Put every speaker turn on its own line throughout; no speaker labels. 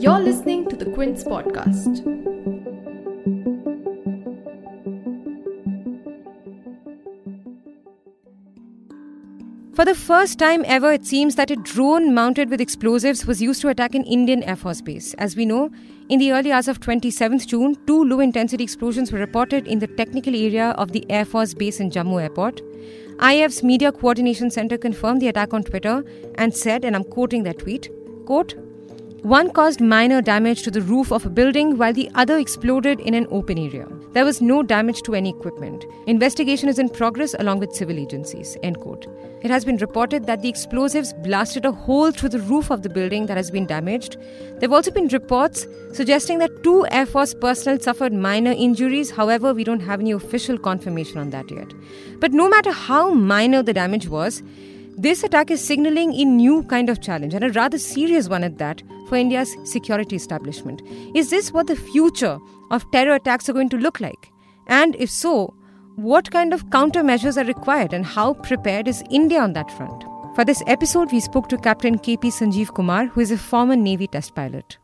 You're listening to the Quint podcast.
For the first time ever, it seems that a drone mounted with explosives was used to attack an Indian Air Force base. As we know, in the early hours of 27th June, two low intensity explosions were reported in the technical area of the Air Force base in Jammu Airport. IAF's Media Coordination Center confirmed the attack on Twitter and said, and I'm quoting that tweet, quote, one caused minor damage to the roof of a building while the other exploded in an open area. There was no damage to any equipment. Investigation is in progress along with civil agencies. End quote. It has been reported that the explosives blasted a hole through the roof of the building that has been damaged. There have also been reports suggesting that two Air Force personnel suffered minor injuries. However, we don't have any official confirmation on that yet. But no matter how minor the damage was, this attack is signaling a new kind of challenge, and a rather serious one at that, for India's security establishment. Is this what the future of terror attacks are going to look like? And if so, what kind of countermeasures are required, and how prepared is India on that front? For this episode, we spoke to Captain KP Sanjeev Kumar, who is a former Navy test pilot.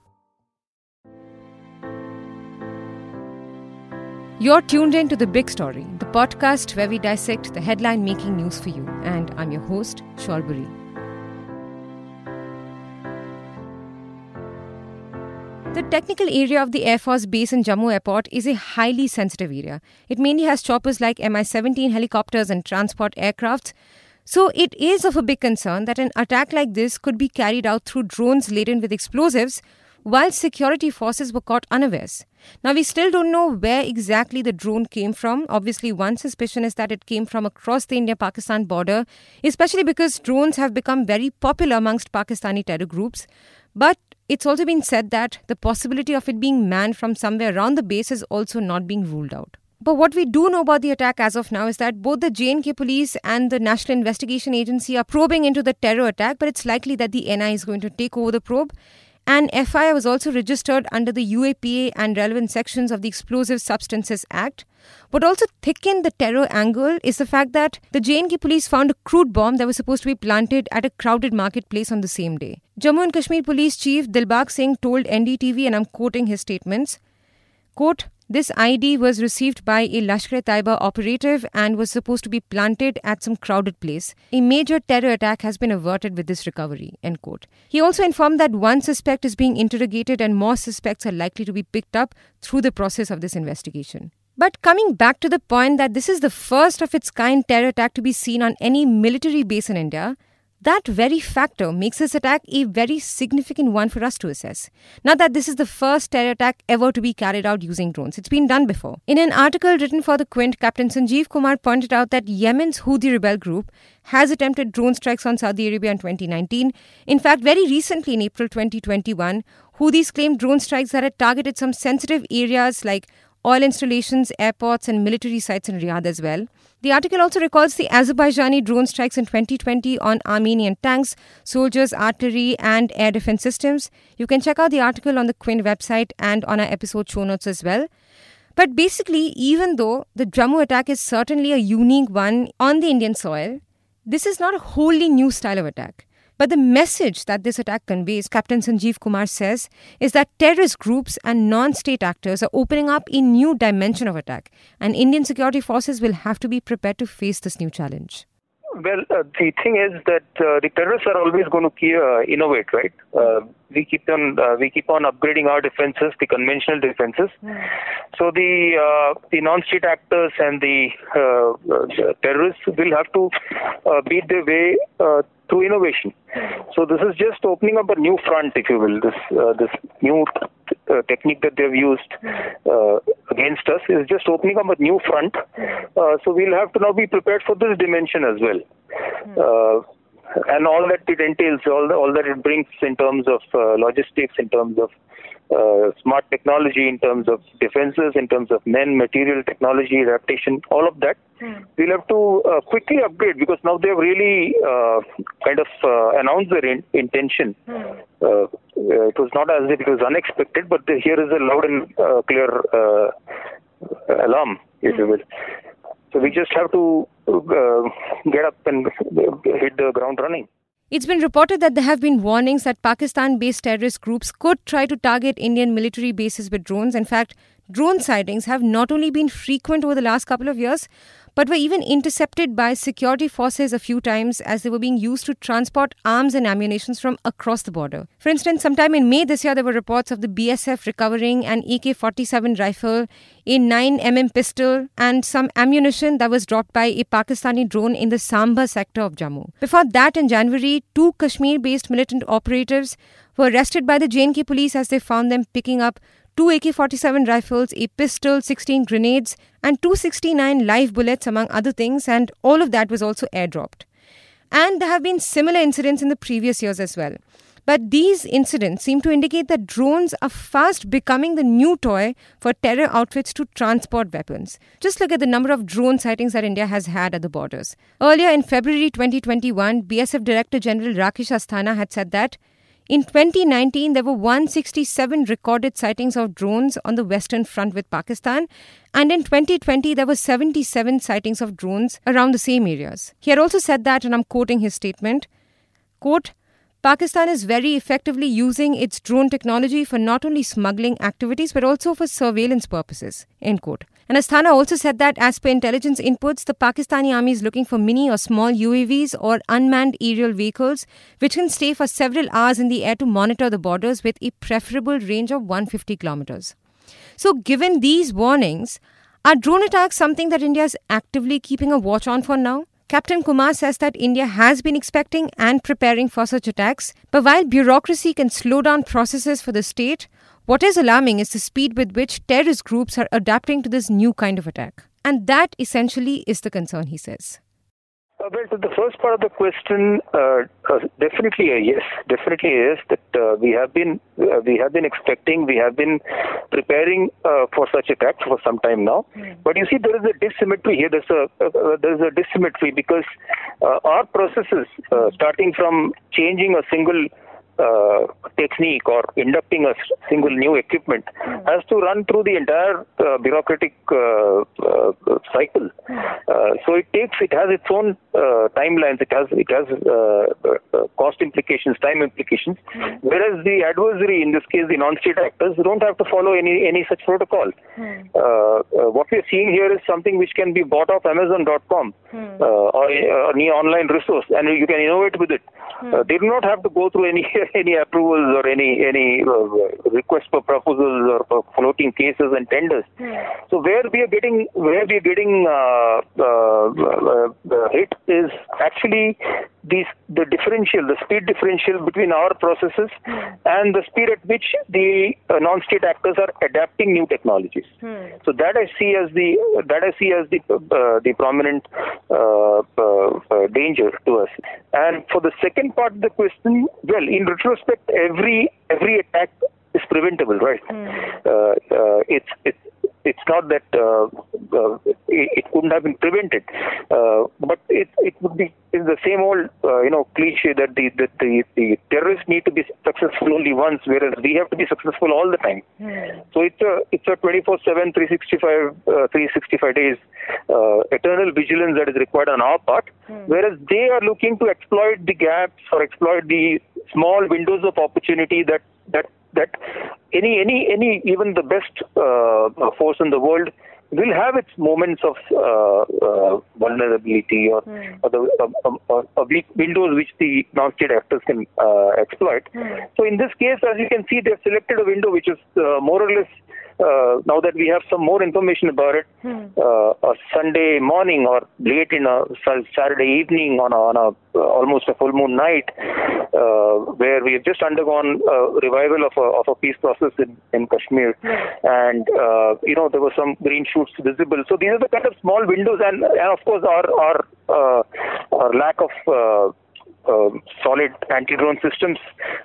You're tuned in to The Big Story, the podcast where we dissect the headline making news for you. And I'm your host, Shorbori. The technical area of the Air Force base in Jammu Airport is a highly sensitive area. It mainly has choppers like Mi 17 helicopters and transport aircrafts. So it is of a big concern that an attack like this could be carried out through drones laden with explosives while security forces were caught unawares. Now, we still don't know where exactly the drone came from. Obviously, one suspicion is that it came from across the India Pakistan border, especially because drones have become very popular amongst Pakistani terror groups. But it's also been said that the possibility of it being manned from somewhere around the base is also not being ruled out. But what we do know about the attack as of now is that both the J&K police and the National Investigation Agency are probing into the terror attack, but it's likely that the NI is going to take over the probe an FIR was also registered under the UAPA and relevant sections of the Explosive Substances Act. What also thickened the terror angle is the fact that the J&K police found a crude bomb that was supposed to be planted at a crowded marketplace on the same day. Jammu and Kashmir Police Chief Dilbag Singh told NDTV, and I'm quoting his statements, quote, this IED was received by a Lashkar-e-Taiba operative and was supposed to be planted at some crowded place. A major terror attack has been averted with this recovery. End quote. He also informed that one suspect is being interrogated and more suspects are likely to be picked up through the process of this investigation. But coming back to the point that this is the first of its kind terror attack to be seen on any military base in India, that very factor makes this attack a very significant one for us to assess. Not that this is the first terror attack ever to be carried out using drones, it's been done before. In an article written for the Quint, Captain Sanjeev Kumar pointed out that Yemen's Houthi rebel group has attempted drone strikes on Saudi Arabia in 2019. In fact, very recently in April 2021, Houthis claimed drone strikes that had targeted some sensitive areas like oil installations, airports, and military sites in Riyadh as well. The article also recalls the Azerbaijani drone strikes in 2020 on Armenian tanks, soldiers, artillery, and air defense systems. You can check out the article on the Quint website and on our episode show notes as well. But basically, even though the Jammu attack is certainly a unique one on the Indian soil, this is not a wholly new style of attack. But the message that this attack conveys, Captain Sanjeev Kumar says, is that terrorist groups and non state actors are opening up a new dimension of attack, and Indian security forces will have to be prepared to face this new challenge.
Well, uh, the thing is that uh, the terrorists are always going to keep, uh, innovate, right? Uh, we keep on uh, we keep on upgrading our defenses, the conventional defenses. Mm. So the uh, the non-state actors and the, the terrorists will have to beat their way through innovation. So this is just opening up a new front, if you will. This uh, this new uh, technique that they've used uh, against us is just opening up a new front. Uh, so we'll have to now be prepared for this dimension as well. Uh, and all that it entails, all, the, all that it brings in terms of uh, logistics, in terms of uh, smart technology in terms of defenses, in terms of men, material, technology, adaptation, all of that. Mm. We'll have to uh, quickly upgrade because now they've really uh, kind of uh, announced their in- intention. Mm. it was not as if it was unexpected, but the, here is a loud and uh, clear alarm, if mm. you hmm. will. So we just have to get up and hit the ground running.
It's been reported that there have been warnings that Pakistan based terrorist groups could try to target Indian military bases with drones. In fact, drone sightings have not only been frequent over the last couple of years, but were even intercepted by security forces a few times as they were being used to transport arms and ammunition from across the border. For instance, sometime in May this year, there were reports of the BSF recovering an AK 47 rifle, a 9mm pistol, and some ammunition that was dropped by a Pakistani drone in the Samba sector of Jammu. Before that, in January, two Kashmir based militant operatives were arrested by the J&K police as they found them picking up two AK 47 rifles, a pistol, 16 grenades, and 269 live bullets, among other things, and all of that was also airdropped. And there have been similar incidents in the previous years as well. But these incidents seem to indicate that drones are fast becoming the new toy for terror outfits to transport weapons. Just look at the number of drone sightings that India has had at the borders. Earlier in February 2021, BSF Director General Rakesh Asthana had said that in 2019, there were 167 recorded sightings of drones on the Western Front with Pakistan, and in 2020, there were 77 sightings of drones around the same areas. He had also said that, and I'm quoting his statement, quote, Pakistan is very effectively using its drone technology for not only smuggling activities but also for surveillance purposes. End quote. And Asthana also said that as per intelligence inputs, the Pakistani army is looking for mini or small UAVs or unmanned aerial vehicles which can stay for several hours in the air to monitor the borders with a preferable range of 150 kilometers. So, given these warnings, are drone attacks something that India is actively keeping a watch on for now? Captain Kumar says that India has been expecting and preparing for such attacks, but while bureaucracy can slow down processes for the state, what is alarming is the speed with which terrorist groups are adapting to this new kind of attack. And that essentially is the concern, he says.
Uh, well, so the first part of the question, uh, uh, definitely a yes, definitely a yes. That uh, we have been uh, we have been expecting, we have been preparing uh, for such attacks for some time now. Mm. But you see, there is a dissymmetry here. There's a there is a dissymmetry because our processes, starting from changing a single uh, technique or inducting a single new equipment mm. has to run through the entire uh, bureaucratic uh, uh cycle. Mm. so it takes, it has its own uh, timelines, it has, it has cost implications, time implications, mm. whereas the adversary, in this case the non-state actors, don't have to follow any, any such protocol. what we're seeing here is something which can be bought off Amazon.com or any online resource and you can innovate with it. they do not have to go through any any approvals or any any uh, request for proposals or for floating cases and tenders. Mm. So where we are getting where we are getting uh, uh, uh hit is actually these the differential, the speed differential between our processes mm. and the speed at which the uh, non-state actors are adapting new technologies. Mm. So that I see as the that I see as the uh, the prominent uh, uh, danger to us. And for the second part of the question, well, in retrospect, every every attack is preventable, right? Mm. it's it's it's not that uh, uh, it, couldn't have been prevented, uh, but it it would be in the same old uh, you know cliche that the, that the the terrorists need to be successful only once, whereas we have to be successful all the time. Mm. So it's a it's a 24/7, 365 uh, 365 days uh, eternal vigilance that is required on our part, mm. whereas they are looking to exploit the gaps or exploit the small windows of opportunity that that that any any any even the best uh, force in the world will have its moments of uh, uh, vulnerability or, mm. or the uh, weak windows which the non-state actors can uh, exploit. Mm. So in this case, as you can see, they've selected a window which is uh, more or less uh, now that we have some more information about it, hmm. uh, a Sunday morning or late in a Saturday evening on a, on a uh, almost a full moon night, uh, where we have just undergone a revival of a, of a peace process in, in Kashmir, hmm. and uh, you know there were some green shoots visible. So these are the kind of small windows, and, and of course our our, uh, our lack of uh, solid anti-drone systems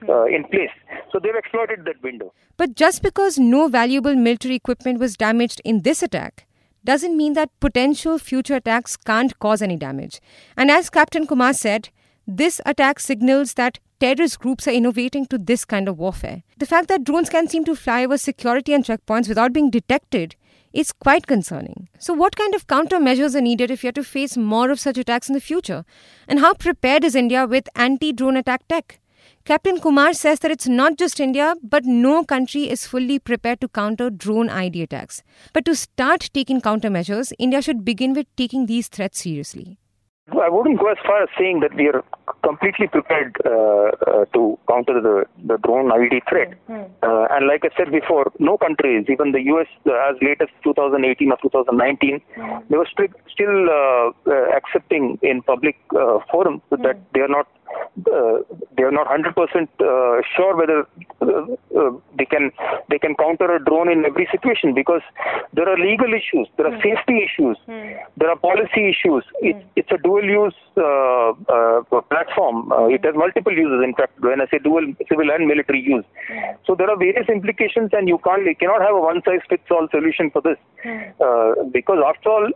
uh, in place. So they've exploited that window.
But just because no valuable military equipment was damaged in this attack doesn't mean that potential future attacks can't cause any damage. And as Captain Kumar said, this attack signals that terrorist groups are innovating to this kind of warfare. The fact that drones can seem to fly over security and checkpoints without being detected is quite concerning. So, what kind of countermeasures are needed if you are to face more of such attacks in the future? And how prepared is India with anti drone attack tech? Captain Kumar says that it's not just India, but no country is fully prepared to counter drone IED attacks. But to start taking countermeasures, India should begin with taking these threats seriously.
I wouldn't go as far as saying that we are completely prepared uh, uh, to counter the, the drone IED threat. Mm-hmm. Uh, and like I said before, no countries, even the US, as late as 2018 or 2019, mm-hmm. they were st- still uh, uh, accepting in public uh, forums mm-hmm. that they are not uh, they are not 100% uh, sure whether uh, they can they can counter a drone in every situation because there are legal issues, there are mm. safety issues, mm. there are policy issues. Mm. It, it's a dual use uh, uh, platform. Uh, it has multiple uses. In fact, when I say dual, civil and military use. So there are various implications, and you can't you cannot have a one size fits all solution for this because after all,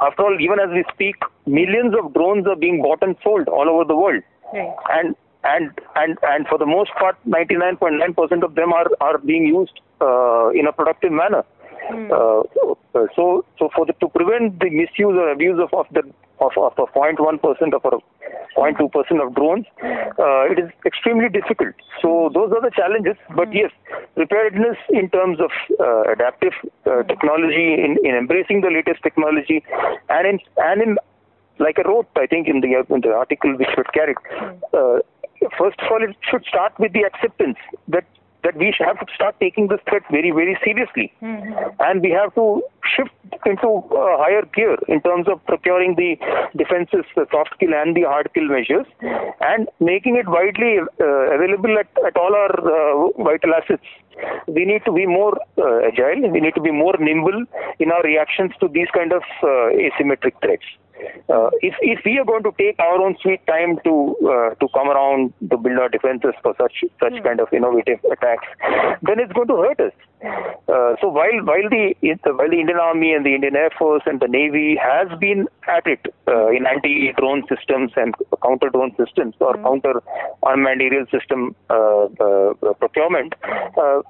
after all, even as we speak, millions of drones are being bought and sold all over the world. Right. And and and and for the most part, 99.9% of them are are being used uh, in a productive manner. Mm. Uh, so so for the, to prevent the misuse or abuse of, of the of, of a 0.1 percent of or 0.2 percent of drones, uh, it is extremely difficult. So those are the challenges. But hmm. yes, preparedness in terms of uh, adaptive uh, technology, in, in embracing the latest technology, and in and in like I wrote, I think in the in the article which was carried. Uh, first of all, it should start with the acceptance that that we have to start taking this threat very, very seriously. Mm-hmm. And we have to shift into a higher gear in terms of procuring the defenses, the soft kill and the hard kill measures, and making it widely uh, available at, at all our uh, vital assets. We need to be more uh, agile, we need to be more nimble in our reactions to these kind of uh, asymmetric threats uh, if if we are going to take our own sweet time to uh, to come around to build our defenses for such such mm. kind of innovative attacks, then it's going to hurt us. Uh, so while while the while the Indian Army and the Indian Air Force and the Navy has been at it uh, in anti-drone systems and counter-drone systems or mm. counter unmanned aerial system uh, uh, procurement,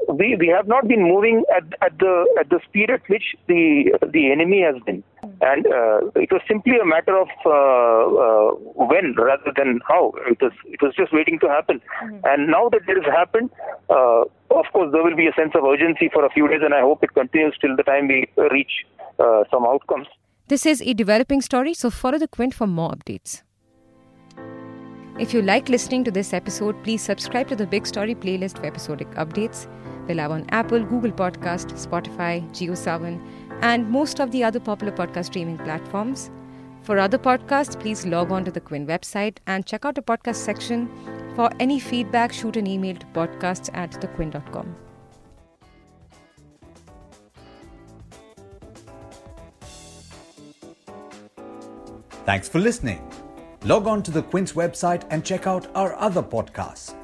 we we have not been moving at at the at the speed at which the the enemy has been and uh, it was simply a matter of uh, uh, when rather than how. It was it was just waiting to happen, mm-hmm. and now that it has happened, uh, of course there will be a sense of urgency for a few days, and I hope it continues till the time we reach uh, some outcomes.
This is a developing story, so follow the Quint for more updates. If you like listening to this episode, please subscribe to the Big Story playlist for episodic updates. We're live on Apple, Google Podcast, Spotify, JioSaavn and most of the other popular podcast streaming platforms. For other podcasts, please log on to the Quint website and check out the podcast section. For any feedback, shoot an email to podcasts at thequint.com.
Thanks for listening. Log on to the Quint's website and check out our other podcasts